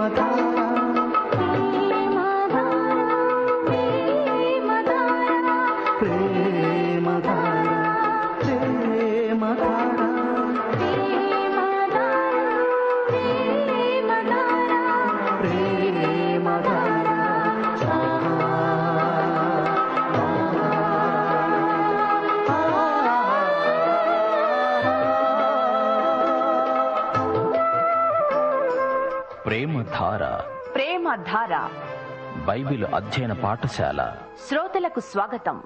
ప్రేమధార ప్రేమ ధార బైబిల్ అధ్యయన పాఠశాల. శ్రోతలకు స్వాగతం.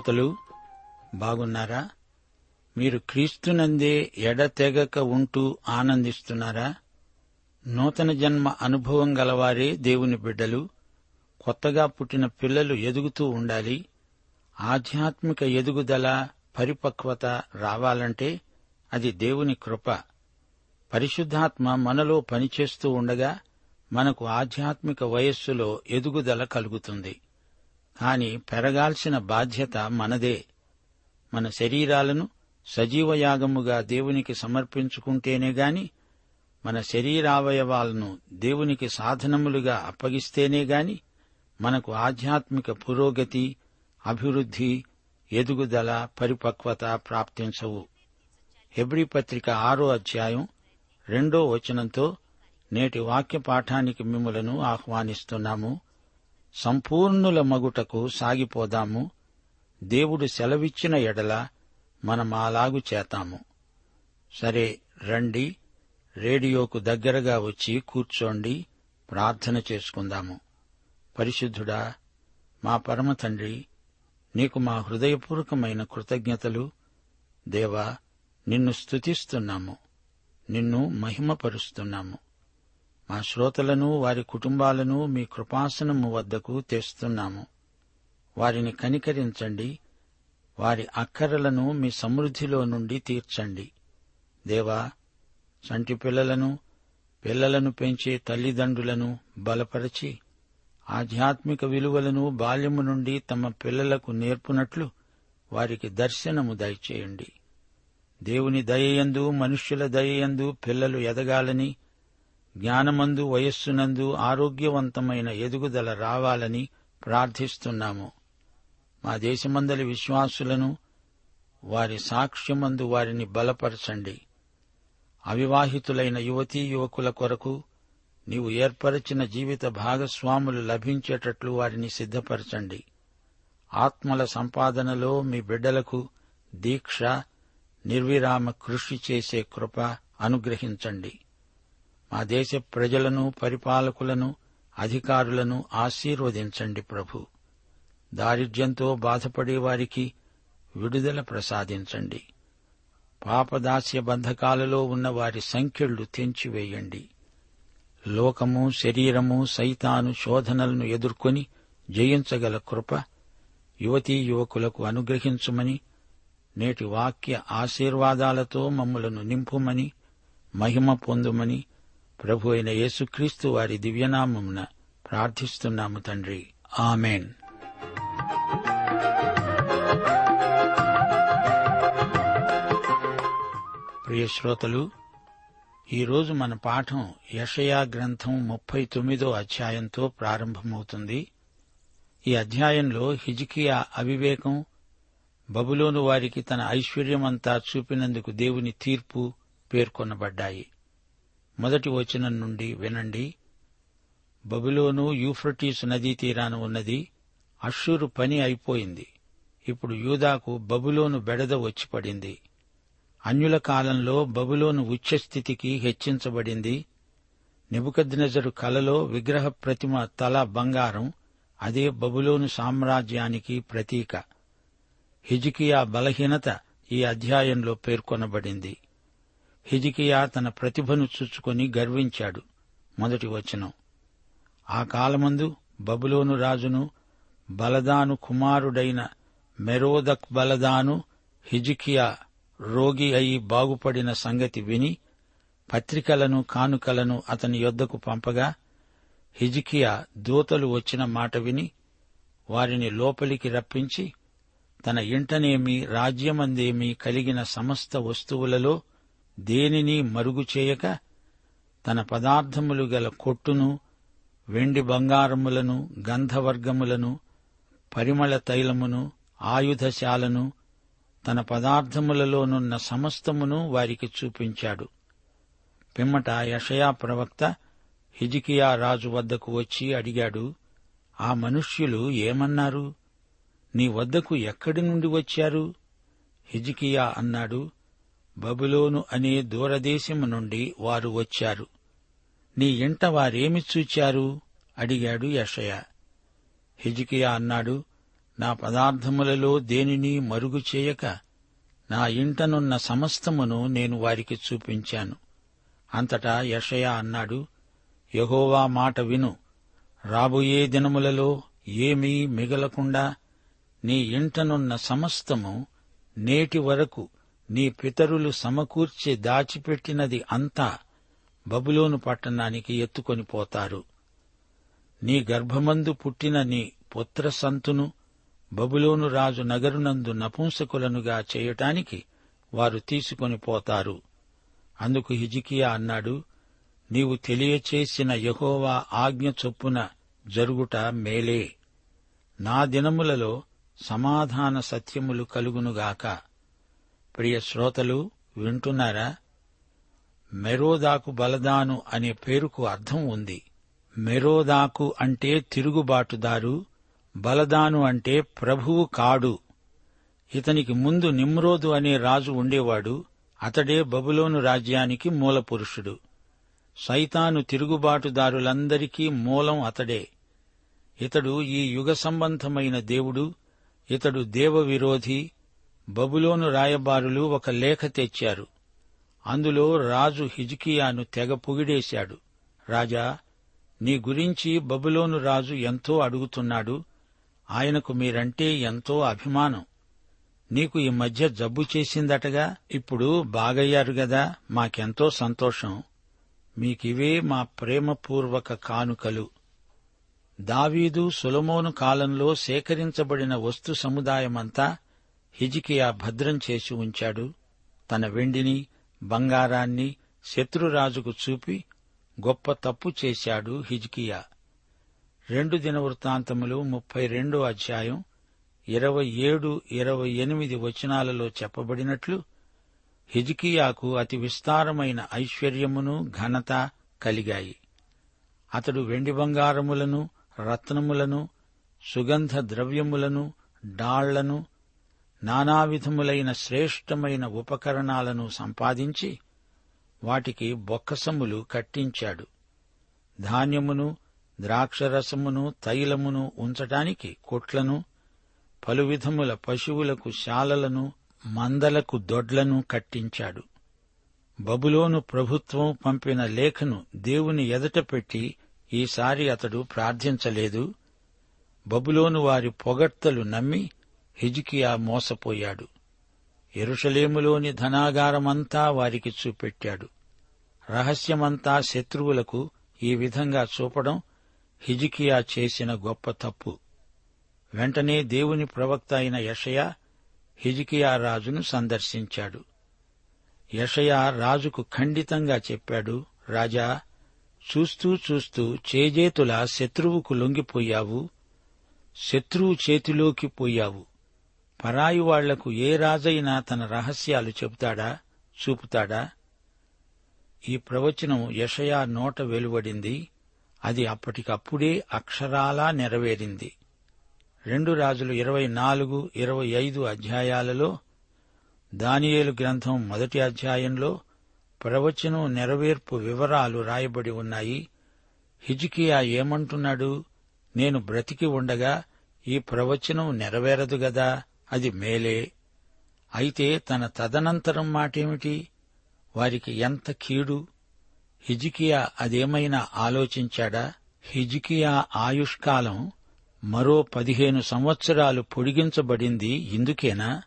శ్రోతలు బాగున్నారా? మీరు క్రీస్తునందే ఎడతెగక ఉంటూ ఆనందిస్తున్నారా? నూతన జన్మ అనుభవం గలవారే దేవుని బిడ్డలు. కొత్తగా పుట్టిన పిల్లలు ఎదుగుతూ ఉండాలి. ఆధ్యాత్మిక ఎదుగుదల పరిపక్వత రావాలంటే అది దేవుని కృప. పరిశుద్ధాత్మ మనలో పనిచేస్తూ ఉండగా మనకు ఆధ్యాత్మిక వయస్సులో ఎదుగుదల కలుగుతుంది. కాని పెరగాల్సిన బాధ్యత మనదే. మన శరీరాలను సజీవయాగముగా దేవునికి సమర్పించుకుంటేనే గాని మన శరీరావయవాలను దేవునికి సాధనములుగా అప్పగిస్తేనే గాని మనకు ఆధ్యాత్మిక పురోగతి అభివృద్ధి ఎదుగుదల పరిపక్వత ప్రాప్తించవు. హెబ్రి పత్రిక ఆరో అధ్యాయం రెండో వచనంతో నేటి వాక్య పాఠానికి మిమ్మలను ఆహ్వానిస్తున్నాము. సంపూర్ణుల మగుటకు సాగిపోదాము. దేవుడు సెలవిచ్చిన ఎడల మనం అలాగు చేతాము. సరే రండి. రేడియోకు దగ్గరగా వచ్చి కూర్చోండి. ప్రార్థన చేసుకుందాము. పరిశుద్ధుడా మా పరమతండ్రి నీకు మా హృదయపూర్వకమైన కృతజ్ఞతలు. దేవా నిన్ను స్తుతిస్తున్నాము. నిన్ను మహిమపరుస్తున్నాము. మా శ్రోతలను వారి కుటుంబాలను మీ కృపాసనము వద్దకు తెస్తున్నాము. వారిని కనికరించండి. వారి అక్కరలను మీ సమృద్ధిలో నుండి తీర్చండి. దేవా సంటి పిల్లలను పిల్లలను పెంచే తల్లిదండ్రులను బలపరచి ఆధ్యాత్మిక విలువలను బాల్యము నుండి తమ పిల్లలకు నేర్పునట్లు వారికి దర్శనము దయచేయండి. దేవుని దయయందు మనుష్యుల దయయందు పిల్లలు ఎదగాలని జ్ఞానమందు వయస్సునందు ఆరోగ్యవంతమైన ఎదుగుదల రావాలని ప్రార్థిస్తున్నాము. మా దేశమందలి విశ్వాసులను వారి సాక్ష్యమందు వారిని బలపరచండి. అవివాహితులైన యువతీ యువకుల కొరకు నీవు ఏర్పరచిన జీవిత భాగస్వాములు లభించేటట్లు వారిని సిద్ధపరచండి. ఆత్మల సంపాదనలో మీ బిడ్డలకు దీక్ష నిర్విరామ కృషి చేసే కృప అనుగ్రహించండి. మా దేశ ప్రజలను పరిపాలకులను అధికారులను ఆశీర్వదించండి ప్రభు. దారిద్ర్యంతో బాధపడే వారికి విడుదల ప్రసాదించండి. పాపదాస్య బంధకాలలో ఉన్న వారి సంఖ్యళ్ళు తెంచివేయండి. లోకము శరీరము సైతాను శోధనలను ఎదుర్కొని జయించగల కృప యువతీ యువకులకు అనుగ్రహించుమని నేటి వాక్య ఆశీర్వాదాలతో మమ్ములను నింపుమని మహిమ పొందుమని ప్రభు అయిన యేసుక్రీస్తు వారి దివ్యనామమున ప్రార్థిస్తున్నాము తండ్రి. ఆమెన్. ప్రియ శ్రోతలు ఈరోజు మన పాఠం యషయా గ్రంథం ముప్పై తొమ్మిదో అధ్యాయంతో ప్రారంభమవుతుంది. ఈ అధ్యాయంలో హిజికియా అవివేకం బబులోను వారికి తన ఐశ్వర్యమంతా చూపినందుకు దేవుని తీర్పు పేర్కొనబడ్డాయి. మొదటి వచనం నుండి వినండి. బబులోను యూఫ్రటీస్ నదీ తీరాన ఉన్నది. అషూరు పని అయిపోయింది. ఇప్పుడు యూదాకు బబులోను బెడద వచ్చి పడింది. అన్యుల కాలంలో బబులోను ఉచ్చస్థితికి హెచ్చించబడింది. నిబుకద్నజరు కలలో విగ్రహ ప్రతిమ తల బంగారం అదే బబులోను సామ్రాజ్యానికి ప్రతీక. హిజికియా బలహీనత ఈ అధ్యాయంలో పేర్కొనబడింది. హిజికియా తన ప్రతిభను చూచుకొని గర్వించాడు. మొదటి వచనం. ఆ కాలమందు బబులోను రాజును బలదాను కుమారుడైన మెరోదక్ బలదాను హిజికియా రోగి అయి బాగుపడిన సంగతి విని పత్రికలను కానుకలను అతని యొద్దకు పంపగా హిజికియా దూతలు వచ్చిన మాట విని వారిని లోపలికి రప్పించి తన ఇంటనేమి రాజ్యమందేమి కలిగిన సమస్త వస్తువులలో దేనిని మరుగు చేయక తన పదార్థములు గల కొట్టును వెండి బంగారములను గంధవర్గములను పరిమళ తైలమును ఆయుధశాలను తన పదార్థములలోనున్న సమస్తమును వారికి చూపించాడు. పిమ్మట యషయా ప్రవక్త హిజికియా రాజు వద్దకు వచ్చి అడిగాడు ఆ మనుష్యులు ఏమన్నారు? నీ వద్దకు ఎక్కడి నుండి వచ్చారు? హిజికియా అన్నాడు బబులోను అనే దూరదేశము నుండి వారు వచ్చారు. నీ ఇంట వారేమి చూచారు? అడిగాడు యషయ. హిజికియా అన్నాడు నా పదార్థములలో దేనిని మరుగు చేయక నా ఇంటనున్న సమస్తమును నేను వారికి చూపించాను. అంతటా యషయా అన్నాడు యహోవా మాట విను. రాబోయే దినములలో ఏమీ మిగలకుండా నీ ఇంటనున్న సమస్తము నేటి వరకు నీ పితరులు సమకూర్చి దాచిపెట్టినది అంతా బబులోను పట్టణానికి ఎత్తుకొని పోతారు. నీ గర్భమందు పుట్టిన నీ పుత్ర సంతును బబులోను రాజు నగరునందు నపుంసకులనుగా చేయటానికి వారు తీసుకొని పోతారు. అందుకు హిజికియా అన్నాడు నీవు తెలియచేసిన యహోవా ఆజ్ఞ చొప్పున జరుగుట మేలే. నా దినములలో సమాధాన సత్యములు కలుగునుగాక. ప్రియ శ్రోతలు వింటున్నారా? మెరోదాకు బలదాను అనే పేరుకు అర్థం ఉంది. మెరోదాకు అంటే తిరుగుబాటుదారు బలదాను అంటే ప్రభువు కాడు. ఇతనికి ముందు నిమ్రోదు అనే రాజు ఉండేవాడు అతడే బబులోను రాజ్యానికి మూలపురుషుడు. సైతాను తిరుగుబాటుదారులందరికీ మూలం అతడే. ఇతడు ఈ యుగ సంబంధమైన దేవుడు ఇతడు దేవ విరోధి బబులోను రాయబారులు ఒక లేఖ తెచ్చారు. అందులో రాజు హిజ్కియాను తెగ పొగిడేశాడు. రాజా నీ గురించి బబులోను రాజు ఎంతో అడుగుతున్నాడు. ఆయనకు మీరంటే ఎంతో అభిమానం. నీకు ఈ మధ్య జబ్బు చేసిందటగా ఇప్పుడు బాగయ్యారు గదా మాకెంతో సంతోషం. మీకివే మా ప్రేమపూర్వక కానుకలు. దావీదు సులమోను కాలంలో సేకరించబడిన వస్తు సముదాయమంతా హిజికియా భద్రం చేసి ఉంచాడు. తన వెండిని బంగారాన్ని శత్రురాజుకు చూపి గొప్ప తప్పు చేశాడు హిజ్కియా. రెండు దినవృత్తాంతములు ముప్పై రెండో అధ్యాయం ఇరవై ఏడు ఇరవై ఎనిమిది వచనాలలో చెప్పబడినట్లు హిజ్కియాకు అతి విస్తారమైన ఐశ్వర్యమును ఘనత కలిగాయి. అతడు వెండి బంగారములను రత్నములను సుగంధ ద్రవ్యములను డాళ్ళను నానావిధములైన శ్రేష్టమైన ఉపకరణాలను సంపాదించి వాటికి బొక్కసములు కట్టించాడు. ధాన్యమును ద్రాక్షరసమును తైలమును ఉంచటానికి కొట్లను పలువిధముల పశువులకు శాలలను మందలకు దొడ్లను కట్టించాడు. బబులోను ప్రభుత్వం పంపిన లేఖను దేవుని ఎదట పెట్టి ఈసారి అతడు ప్రార్థించలేదు. బబులోను వారి పొగడ్తలు నమ్మి హిజికియా మోసపోయాడు. ఎరుషలేములోని ధనాగారమంతా వారికి చూపెట్టాడు. రహస్యమంతా శత్రువులకు ఈ విధంగా చూపడం హిజికియా చేసిన గొప్ప తప్పు. వెంటనే దేవుని ప్రవక్త అయిన యషయా హిజికియా రాజును సందర్శించాడు. యషయా రాజుకు ఖండితంగా చెప్పాడు రాజా చూస్తూ చూస్తూ చేజేతుల శత్రువుకు లొంగిపోయావు శత్రువు చేతిలోకి పోయావు. పరాయి వాళ్ళకు ఏ రాజైనా తన రహస్యాలు చెబుతాడా చూపుతాడా? ఈ ప్రవచనం యషయా నోట వెలువడింది. అది అప్పటికప్పుడే అక్షరాలా నెరవేరింది. రెండు రాజులు ఇరవై నాలుగు ఇరవై ఐదు అధ్యాయాలలో దానియేలు గ్రంథం మొదటి అధ్యాయంలో ప్రవచనం నెరవేర్పు వివరాలు రాయబడి ఉన్నాయి. హిజికియా ఏమంటున్నాడు? నేను బ్రతికి ఉండగా ఈ ప్రవచనం నెరవేరదు గదా? అది మేలే. అయితే తన తదనంతరం మాటేమిటి? వారికి ఎంత కీడు? హిజికియా అదేమైనా ఆలోచించాడా? హిజికియా ఆయుష్కాలం మరో పదిహేను సంవత్సరాలు పొడిగించబడింది ఇందుకేనా?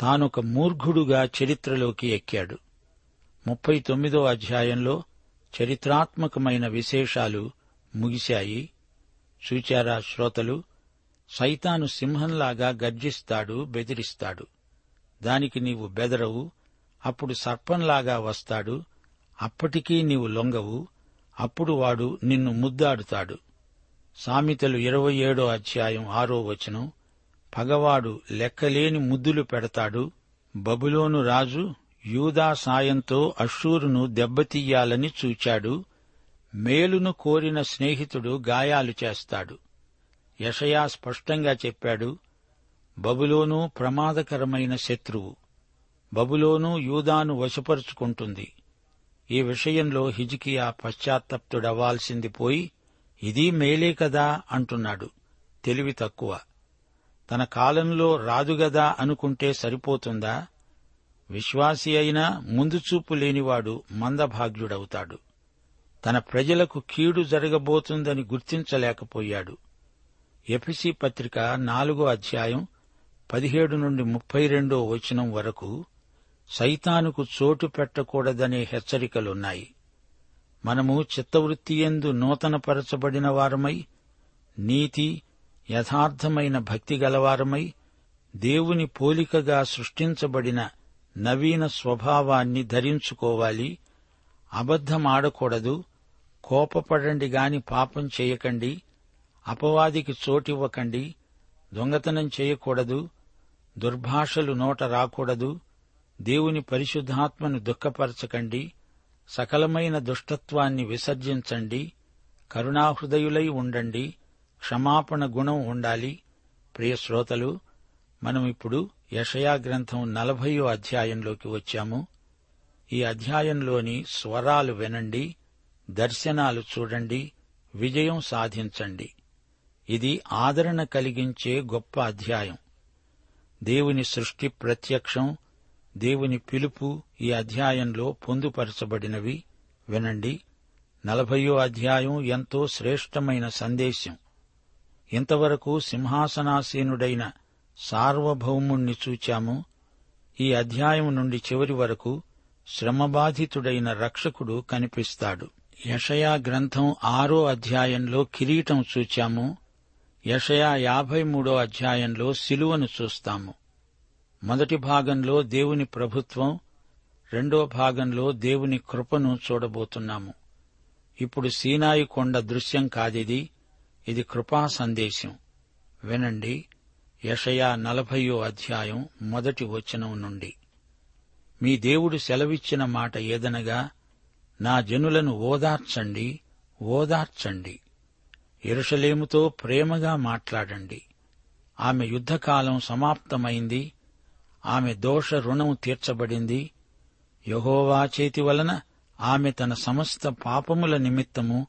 తానొక మూర్ఘుడుగా చరిత్రలోకి ఎక్కాడు. ముప్పై తొమ్మిదో అధ్యాయంలో చరిత్రాత్మకమైన విశేషాలు ముగిశాయి. చూచారా శ్రోతలు? సైతాను సింహంలాగా గర్జిస్తాడు బెదిరిస్తాడు. దానికి నీవు బెదరవు అప్పుడు సర్పంలాగా వస్తాడు అప్పటికీ నీవు లొంగవు అప్పుడు వాడు నిన్ను ముద్దాడుతాడు. సామెతలు ఇరవై ఏడో అధ్యాయం ఆరో వచనం పగవాడు లెక్కలేని ముద్దులు పెడతాడు బబులోను రాజు యూదా సాయంతో అషూరును దెబ్బతీయాలని చూచాడు మేలును కోరిన స్నేహితుడు గాయాలు చేస్తాడు. యషయా స్పష్టంగా చెప్పాడు బబులోను ప్రమాదకరమైన శత్రువు. బబులోను యూదాను వశపరుచుకుంటుంది. ఈ విషయంలో హిజికియా పశ్చాత్తప్తుడవ్వాల్సింది పోయి ఇది మేలే కదా అంటున్నాడు. తెలివి తక్కువ. తన కాలంలో రాదుగదా అనుకుంటే సరిపోతుందా? విశ్వాసి అయినా ముందుచూపు లేనివాడు మందభాగ్యుడవుతాడు. తన ప్రజలకు కీడు జరగబోతుందని గుర్తించలేకపోయాడు. ఎఫిసి పత్రిక నాలుగో అధ్యాయం పదిహేడు నుండి ముప్పై రెండో వచనం వరకు సైతానుకు చోటు పెట్టకూడదనే హెచ్చరికలున్నాయి. మనము చిత్తవృత్తియందు నూతనపరచబడిన వారమై నీతి యథార్థమైన భక్తి గలవారమై దేవుని పోలికగా సృష్టించబడిన నవీన స్వభావాన్ని ధరించుకోవాలి. అబద్ధమాడకూడదు కోపపడండి గాని పాపం చేయకండి. అపవాదికి చోటివ్వకండి దొంగతనం చేయకూడదు దుర్భాషలు నోట రాకూడదు దేవుని పరిశుద్ధాత్మను దుఃఖపరచకండి సకలమైన దుష్టత్వాన్ని విసర్జించండి కరుణాహృదయులై ఉండండి క్షమాపణ గుణం ఉండాలి. ప్రియ శ్రోతలు మనం ఇప్పుడు యషయా గ్రంథం నలభయో అధ్యాయంలోకి వచ్చాము. ఈ అధ్యాయంలోని స్వరాలు వినండి దర్శనాలు చూడండి విజయం సాధించండి. ఇది ఆదరణ కలిగించే గొప్ప అధ్యాయం. దేవుని సృష్టి ప్రత్యక్షం దేవుని పిలుపు ఈ అధ్యాయంలో పొందుపరచబడినవి. వినండి నలభయో అధ్యాయం ఎంతో శ్రేష్టమైన సందేశం. ఇంతవరకు సింహాసనాసీనుడైన సార్వభౌముణ్ణి చూచాము. ఈ అధ్యాయం నుండి చివరి వరకు శ్రమబాధితుడైన రక్షకుడు కనిపిస్తాడు. యషయా గ్రంథం ఆరో అధ్యాయంలో కిరీటం చూచాము. యషయా యాభై మూడో అధ్యాయంలో సిలువను చూస్తాము. మొదటి భాగంలో దేవుని ప్రభుత్వం రెండో భాగంలో దేవుని కృపను చూడబోతున్నాము. ఇప్పుడు సీనాయి కొండ దృశ్యం కాదిది. ఇది కృపా సందేశం. వినండి యషయా నలభయో అధ్యాయం మొదటి వచనం నుండి. మీ దేవుడు సెలవిచ్చిన మాట ఏదనగా నా జనులను ఓదార్చండి ఓదార్చండి. ఎరుషలేముతో ప్రేమగా మాట్లాడండి. ఆమె యుద్ధకాలం సమాప్తమైంది. ఆమె దోష రుణం తీర్చబడింది. యహోవా చేతి వలన ఆమె తన సమస్త పాపముల నిమిత్తము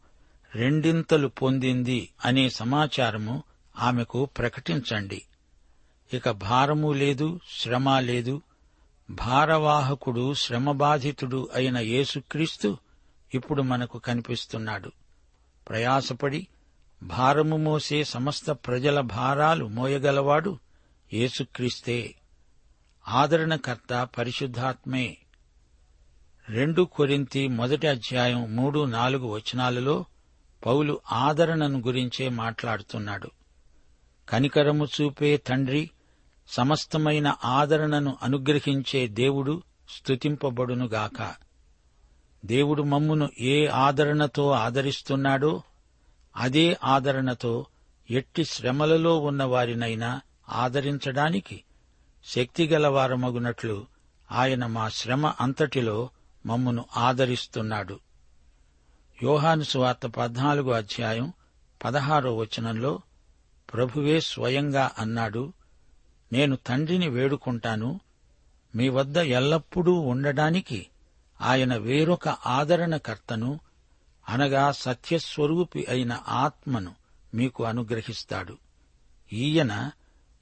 రెండింతలు పొందింది అనే సమాచారము ఆమెకు ప్రకటించండి. ఇక భారము లేదు శ్రమ లేదు. భారవాహకుడు శ్రమబాధితుడు అయిన యేసుక్రీస్తు ఇప్పుడు మనకు కనిపిస్తున్నాడు. ప్రయాసపడి భారము మోసే సమస్త ప్రజల భారాలు మోయగలవాడు యేసుక్రీస్తే. ఆదరణకర్త పరిశుద్ధాత్మే. రెండు కొరింతి మొదటి అధ్యాయం మూడు నాలుగు వచనాలలో పౌలు ఆదరణను గురించే మాట్లాడుతున్నాడు. కనికరము చూపే తండ్రి సమస్తమైన ఆదరణను అనుగ్రహించే దేవుడు స్తుతింపబడునుగాక. దేవుడు మమ్మును ఏ ఆదరణతో ఆదరిస్తున్నాడో అదే ఆదరణతో ఎట్టి శ్రమలలో ఉన్న వారినైనా ఆదరించడానికి శక్తిగలవారమగునట్లు ఆయన మా శ్రమ అంతటిలో మమ్మును ఆదరిస్తున్నాడు. యోహాను సువార్త పద్నాలుగో అధ్యాయం పదహారో వచనంలో ప్రభువే స్వయంగా అన్నాడు నేను తండ్రిని వేడుకుంటాను మీ వద్ద ఎల్లప్పుడూ ఉండడానికి ఆయన వేరొక ఆదరణకర్తను అనగా సత్యస్వరూపి అయిన ఆత్మను మీకు అనుగ్రహిస్తాడు. ఈయన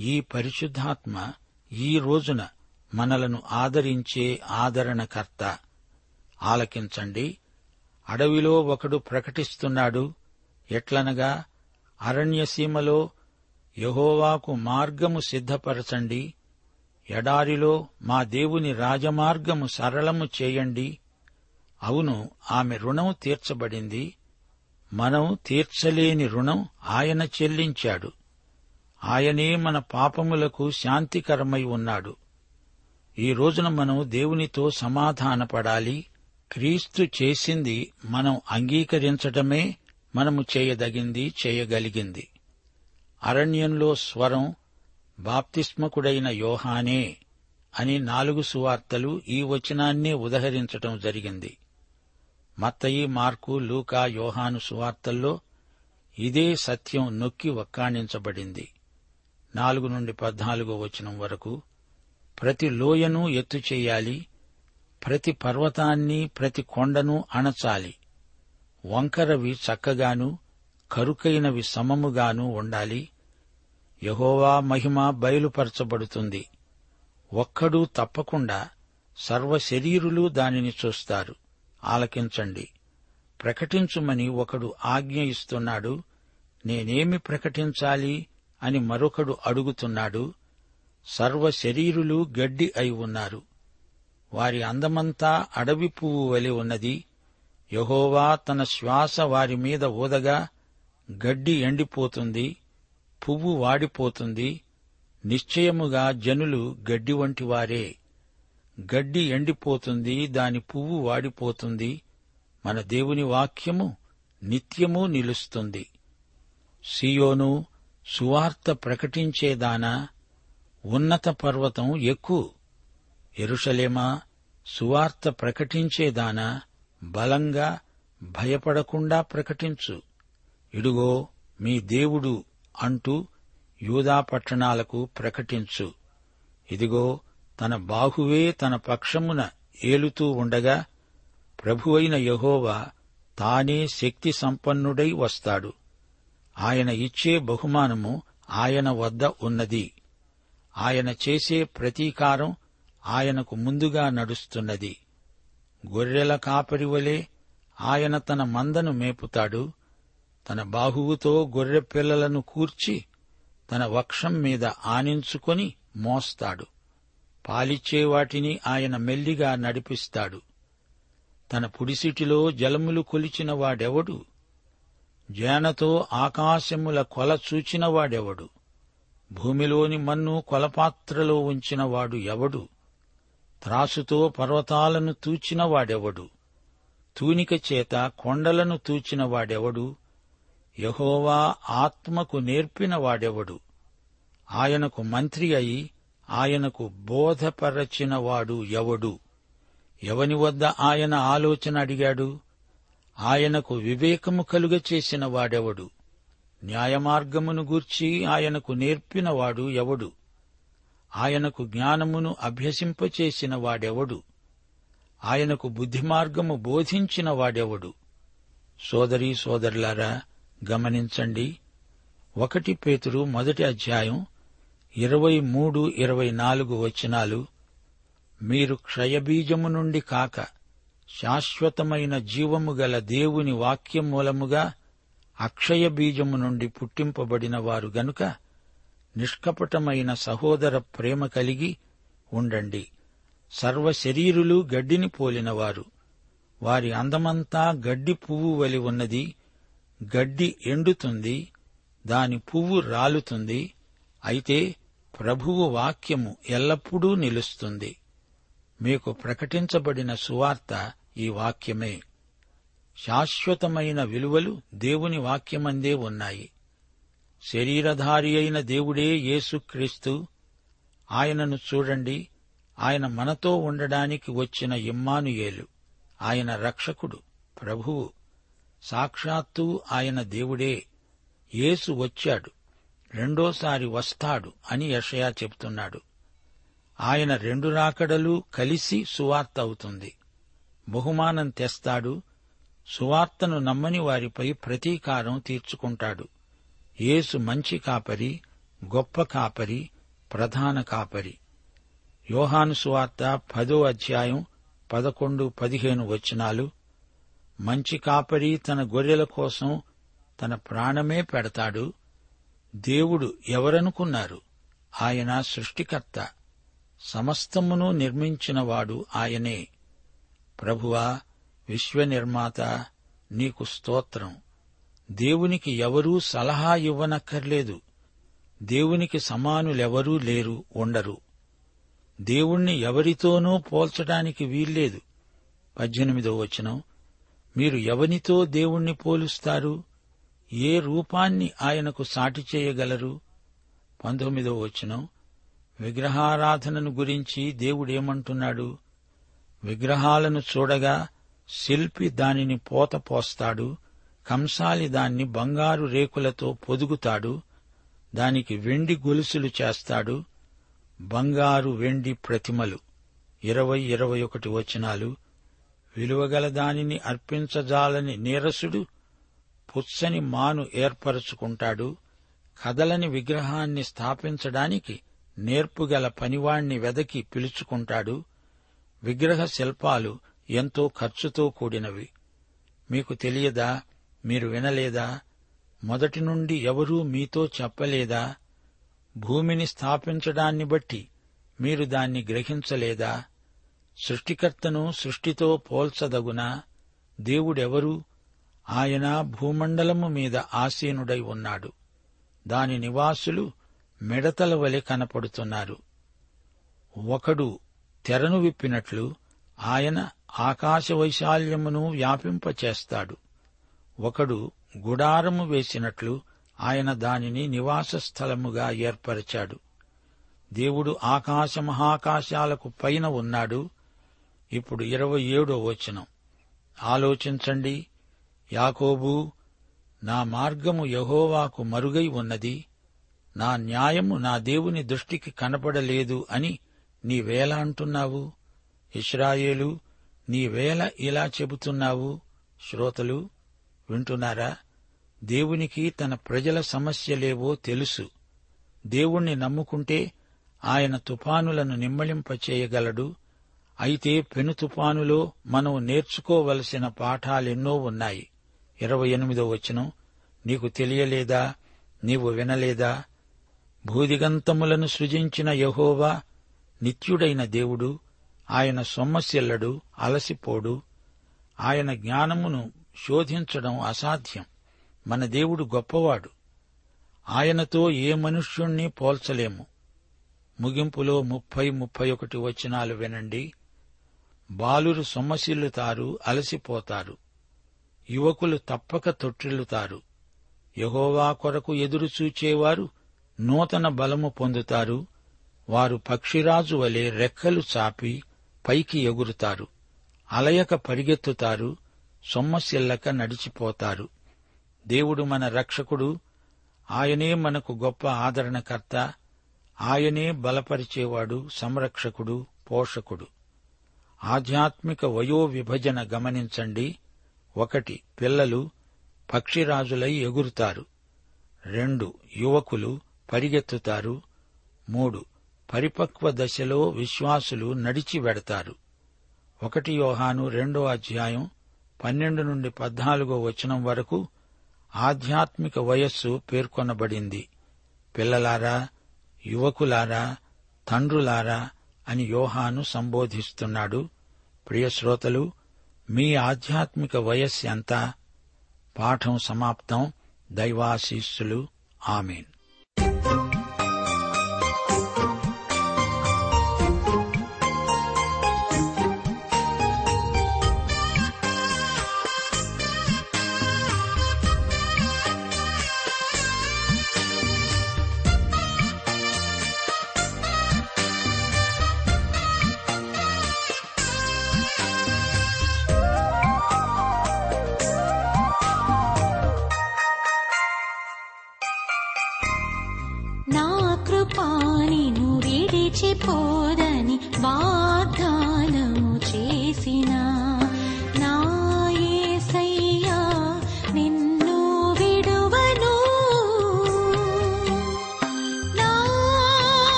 ఈ పరిశుద్ధాత్మ ఈ రోజున మనలను ఆదరించే ఆదరణకర్త. ఆలకించండి. అడవిలో ఒకడు ప్రకటిస్తున్నాడు. ఎట్లనగా అరణ్యసీమలో యహోవాకు మార్గము సిద్ధపరచండి. ఎడారిలో మా దేవుని రాజమార్గము సరళము చేయండి. అవును ఆమె రుణం తీర్చబడింది. మనం తీర్చలేని రుణం ఆయన చెల్లించాడు. ఆయనే మన పాపములకు శాంతికరమై ఉన్నాడు. ఈ రోజున మనం దేవునితో సమాధానపడాలి. క్రీస్తు చేసింది మనం అంగీకరించటమే మనము చేయదగింది చేయగలిగింది. అరణ్యంలో స్వరం బాప్తిస్మకుడైన యోహానే అని నాలుగు సువార్తలు ఈ వచనాన్నే ఉదహరించటం జరిగింది. మత్తయి మార్కు లూకా యోహాను సువార్తల్లో ఇదే సత్యం నొక్కి ఒక్కాణించబడింది నాలుగు నుండి పద్నాలుగో వచనం వరకు ప్రతి లోయను ఎత్తు చేయాలి ప్రతి పర్వతాన్ని ప్రతి కొండను అణచాలి. వంకరవి చక్కగాను కరుకైనవి సమముగాను ఉండాలి. యహోవా మహిమ బయలుపరచబడుతుంది. ఒక్కడూ తప్పకుండా సర్వశరీరులు దానిని చూస్తారు. ఆలకించండి. ప్రకటించుమని ఒకడు ఆజ్ఞ ఇస్తున్నాడు నేనేమి ప్రకటించాలి అని మరొకడు అడుగుతున్నాడు సర్వ శరీరులు గడ్డి అయి ఉన్నారు. వారి అందమంతా అడవి పువ్వు వలె ఉన్నది. యహోవా తన శ్వాస వారి మీద ఊదగా గడ్డి ఎండిపోతుంది పువ్వు వాడిపోతుంది. నిశ్చయముగా జనులు గడ్డి వంటివారే గడ్డి ఎండిపోతుంది దాని పువ్వు వాడిపోతుంది. మన దేవుని వాక్యము నిత్యము నిలుస్తుంది. సియోను సువార్త ప్రకటించేదానా ఉన్నత పర్వతం ఎక్కు. ఎరుషలేమా సువార్త ప్రకటించేదానా బలంగా భయపడకుండా ప్రకటించు. ఇడుగో మీ దేవుడు అంటూ యూదా పట్టణాలకు ప్రకటించు. ఇదిగో తన బాహువే తన పక్షమున ఏలుతూ ఉండగా ప్రభువైన యహోవా తానే శక్తి సంపన్నుడై వస్తాడు. ఆయన ఇచ్చే బహుమానము ఆయన వద్ద ఉన్నది. ఆయన చేసే ప్రతీకారం ఆయనకు ముందుగా నడుస్తున్నది. గొర్రెల కాపరి వలె ఆయన తన మందను మేపుతాడు. తన బాహువుతో గొర్రె పిల్లలను కూర్చి తన వక్షం మీద ఆనించుకొని మోస్తాడు. పాలిచ్చే వాటిని ఆయన మెల్లిగా నడిపిస్తాడు. తన పుడిసిటిలో జలములు కొలిచిన వాడెవడు? జానతో ఆకాశముల కొల చూచిన వాడెవడు? భూమిలోని మన్ను కొలపాత్రలో ఉంచినవాడు ఎవడు? త్రాసుతో పర్వతాలను తూచిన వాడెవడు? తూనిక చేత కొండలను తూచిన వాడెవడు? యహోవా ఆత్మకు నేర్పిన వాడెవడు? ఆయనకు మంత్రి అయి ఆయనకు బోధపరచినవాడు ఎవడు? ఎవని వద్ద ఆయన ఆలోచన అడిగాడు? ఆయనకు వివేకము కలుగ చేసిన వాడెవడు? న్యాయమార్గమును గూర్చి ఆయనకు నేర్పినవాడు ఎవడు? ఆయనకు జ్ఞానమును అభ్యసింపచేసిన వాడెవడు? ఆయనకు బుద్ధిమార్గము బోధించిన వాడెవడు? సోదరీ సోదరులారా గమనించండి. ఒకటి పేతురు మొదటి అధ్యాయం ఇరవై మూడు ఇరవై నాలుగు వచనాలు మీరు క్షయబీజము నుండి కాక శాశ్వతమైన జీవము గల దేవుని వాక్యం మూలముగా అక్షయ బీజము నుండి పుట్టింపబడిన వారు గనుక నిష్కపటమైన సహోదర ప్రేమ కలిగి ఉండండి. సర్వ శరీరులు గడ్డిని పోలినవారు. వారి అందమంతా గడ్డి పువ్వు వలి ఉన్నది. గడ్డి ఎండుతుంది. దాని పువ్వు రాలుతుంది. అయితే ప్రభువు వాక్యము ఎల్లప్పుడూ నిలుస్తుంది. మీకు ప్రకటించబడిన సువార్త ఈ వాక్యమే. శాశ్వతమైన విలువలు దేవుని వాక్యమందే ఉన్నాయి. శరీరధారి అయిన దేవుడే యేసుక్రీస్తు. ఆయనను చూడండి ఆయన మనతో ఉండడానికి వచ్చిన ఇమ్మానుయేలు. ఆయన రక్షకుడు ప్రభువు. సాక్షాత్తు ఆయన దేవుడే. యేసు వచ్చాడు. రెండోసారి వస్తాడు అని యషయా చెబుతున్నాడు ఆయన రెండు రాకడలు కలిసి సువార్త అవుతుంది. బహుమానం తెస్తాడు. సువార్తను నమ్మని వారిపై ప్రతీకారం తీర్చుకుంటాడు. యేసు మంచి కాపరి గొప్ప కాపరి ప్రధాన కాపరి. యోహాను సువార్త పదో అధ్యాయం పదకొండు పదిహేను వచనాలు. మంచి కాపరి తన గొర్రెల కోసం తన ప్రాణమే పెడతాడు. దేవుడు ఎవరనుకున్నారు? ఆయన సృష్టికర్త. సమస్తమును నిర్మించినవాడు ఆయనే. ప్రభువా విశ్వనిర్మాత నీకు స్తోత్రం. దేవునికి ఎవరూ సలహా ఇవ్వనక్కర్లేదు. దేవునికి సమానులెవరూ లేరు ఉండరు. దేవుణ్ణి ఎవరితోనూ పోల్చడానికి వీల్లేదు. పద్దెనిమిదో వచనం. మీరు ఎవనితో దేవుణ్ణి పోలుస్తారు? ఏ రూపాన్ని ఆయనకు సాటి చేయగలరు? పంతొమ్మిదో వచనం. విగ్రహారాధనను గురించి దేవుడేమంటున్నాడు? విగ్రహాలను చూడగా శిల్పి దానిని పోత పోస్తాడు కంసాలి దాన్ని బంగారు రేకులతో పొదుగుతాడు దానికి వెండి గొలుసులు చేస్తాడు. బంగారు వెండి ప్రతిమలు. ఇరవై ఇరవై ఒకటి వచనాలు. విలువగల దానిని అర్పించజాలని నీరసుడు పుచ్చని మాను ఏర్పరచుకుంటాడు. కదలని విగ్రహాన్ని స్థాపించడానికి నేర్పుగల పనివాణ్ణి వెదకి పిలుచుకుంటాడు. విగ్రహ శిల్పాలు ఎంతో ఖర్చుతో కూడినవి. మీకు తెలియదా? మీరు వినలేదా? మొదటి నుండి ఎవరూ మీతో చెప్పలేదా? భూమిని స్థాపించడాన్ని బట్టి మీరు దాన్ని గ్రహించలేదా? సృష్టికర్తను సృష్టితో పోల్చదగునా? దేవుడెవరు? ఆయన భూమండలము మీద ఆసీనుడై ఉన్నాడు. దాని నివాసులు మిడతల వలె కనపడుతున్నారు. ఒకడు తెరను విప్పినట్లు ఆయన ఆకాశ వైశాల్యమును వ్యాపింపచేస్తాడు. ఒకడు గుడారము వేసినట్లు ఆయన దానిని నివాస స్థలముగా ఏర్పరిచాడు. దేవుడు ఆకాశ మహాకాశాలకు పైన ఉన్నాడు. ఇప్పుడు ఇరవై ఏడో వచనం. ఆలోచించండి. యాకోబు నా మార్గము యహోవాకు మరుగై ఉన్నది. నా న్యాయము నా దేవుని దృష్టికి కనపడలేదు అని నీవేలా అంటున్నావు. ఇస్రాయేలు నీవేళ ఇలా చెబుతున్నావు. శ్రోతలు వింటున్నారా? దేవునికి తన ప్రజల సమస్యలేవో తెలుసు. దేవుణ్ణి నమ్ముకుంటే ఆయన తుఫానులను నిమ్మలింపచేయగలడు అయితే పెను తుఫానులో మనం నేర్చుకోవలసిన పాఠాలెన్నో ఉన్నాయి. ఇరవై ఎనిమిదో వచనం. నీకు తెలియలేదా? నీవు వినలేదా? భూదిగంతములను సృజించిన యహోవా నిత్యుడైన దేవుడు. ఆయన సొమ్మసిల్లడు అలసిపోడు. ఆయన జ్ఞానమును శోధించడం అసాధ్యం. మన దేవుడు గొప్పవాడు. ఆయనతో ఏ మనుష్యుణ్ణి పోల్చలేము. ముగింపులో ముప్పై ముప్పై ఒకటి వచనాలు వినండి. బాలురు సొమ్మసిల్లుతారు అలసిపోతారు. యువకులు తప్పక తొట్టిల్లుతారు. యహోవా కొరకు ఎదురు చూచేవారు నూతన బలము పొందుతారు. వారు పక్షిరాజు వలె రెక్కలు చాపి పైకి ఎగురుతారు. అలయక పరిగెత్తుతారు. సొమ్మసిల్లక నడిచిపోతారు. దేవుడు మన రక్షకుడు. ఆయనే మనకు గొప్ప ఆదరణకర్త. ఆయనే బలపరిచేవాడు సంరక్షకుడు పోషకుడు. ఆధ్యాత్మిక వయో విభజన గమనించండి. ఒకటి పిల్లలు పక్షిరాజులై ఎగురుతారు. రెండు యువకులు పరిగెత్తుతారు. మూడు పరిపక్వ దశలో విశ్వాసులు నడిచి వెడతారు. ఒకటి యోహాను రెండో అధ్యాయం పన్నెండు నుండి పద్నాలుగో వచనం వరకు ఆధ్యాత్మిక వయస్సు పేర్కొనబడింది. పిల్లలారా యువకులారా తండ్రులారా అని యోహాను సంబోధిస్తున్నాడు. ప్రియశ్రోతలు మీ ఆధ్యాత్మిక వయస్సు ఎంత? పాఠం సమాప్తం. దైవాశీస్సులు. Amen.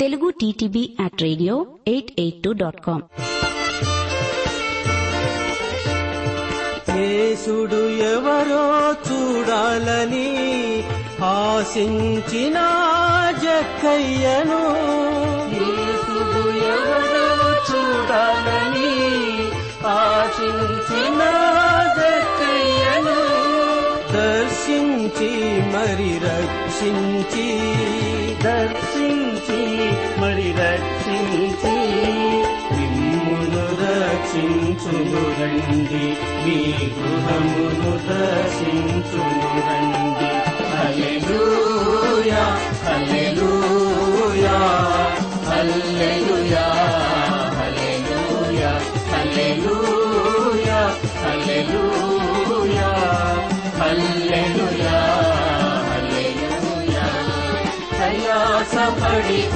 Telugu TTB at radio eight eight two dot com యేసుడు ఎవరో చూడాలని ఆశించిన జక్కయ్యను. యేసుడు ఎవరో చూడాలని ఆశించిన జక్కయ్యను. దర్శించి మరి రక్షించి మరి రక్షించి మిమ్మును రక్షించును రండి మీ గృహమును దర్శించును రండి. హల్లెలూయా హల్లెలూయా హల్లెలూయా హల్లెలూయా హల్లెలూయా హల్లెలూయా. य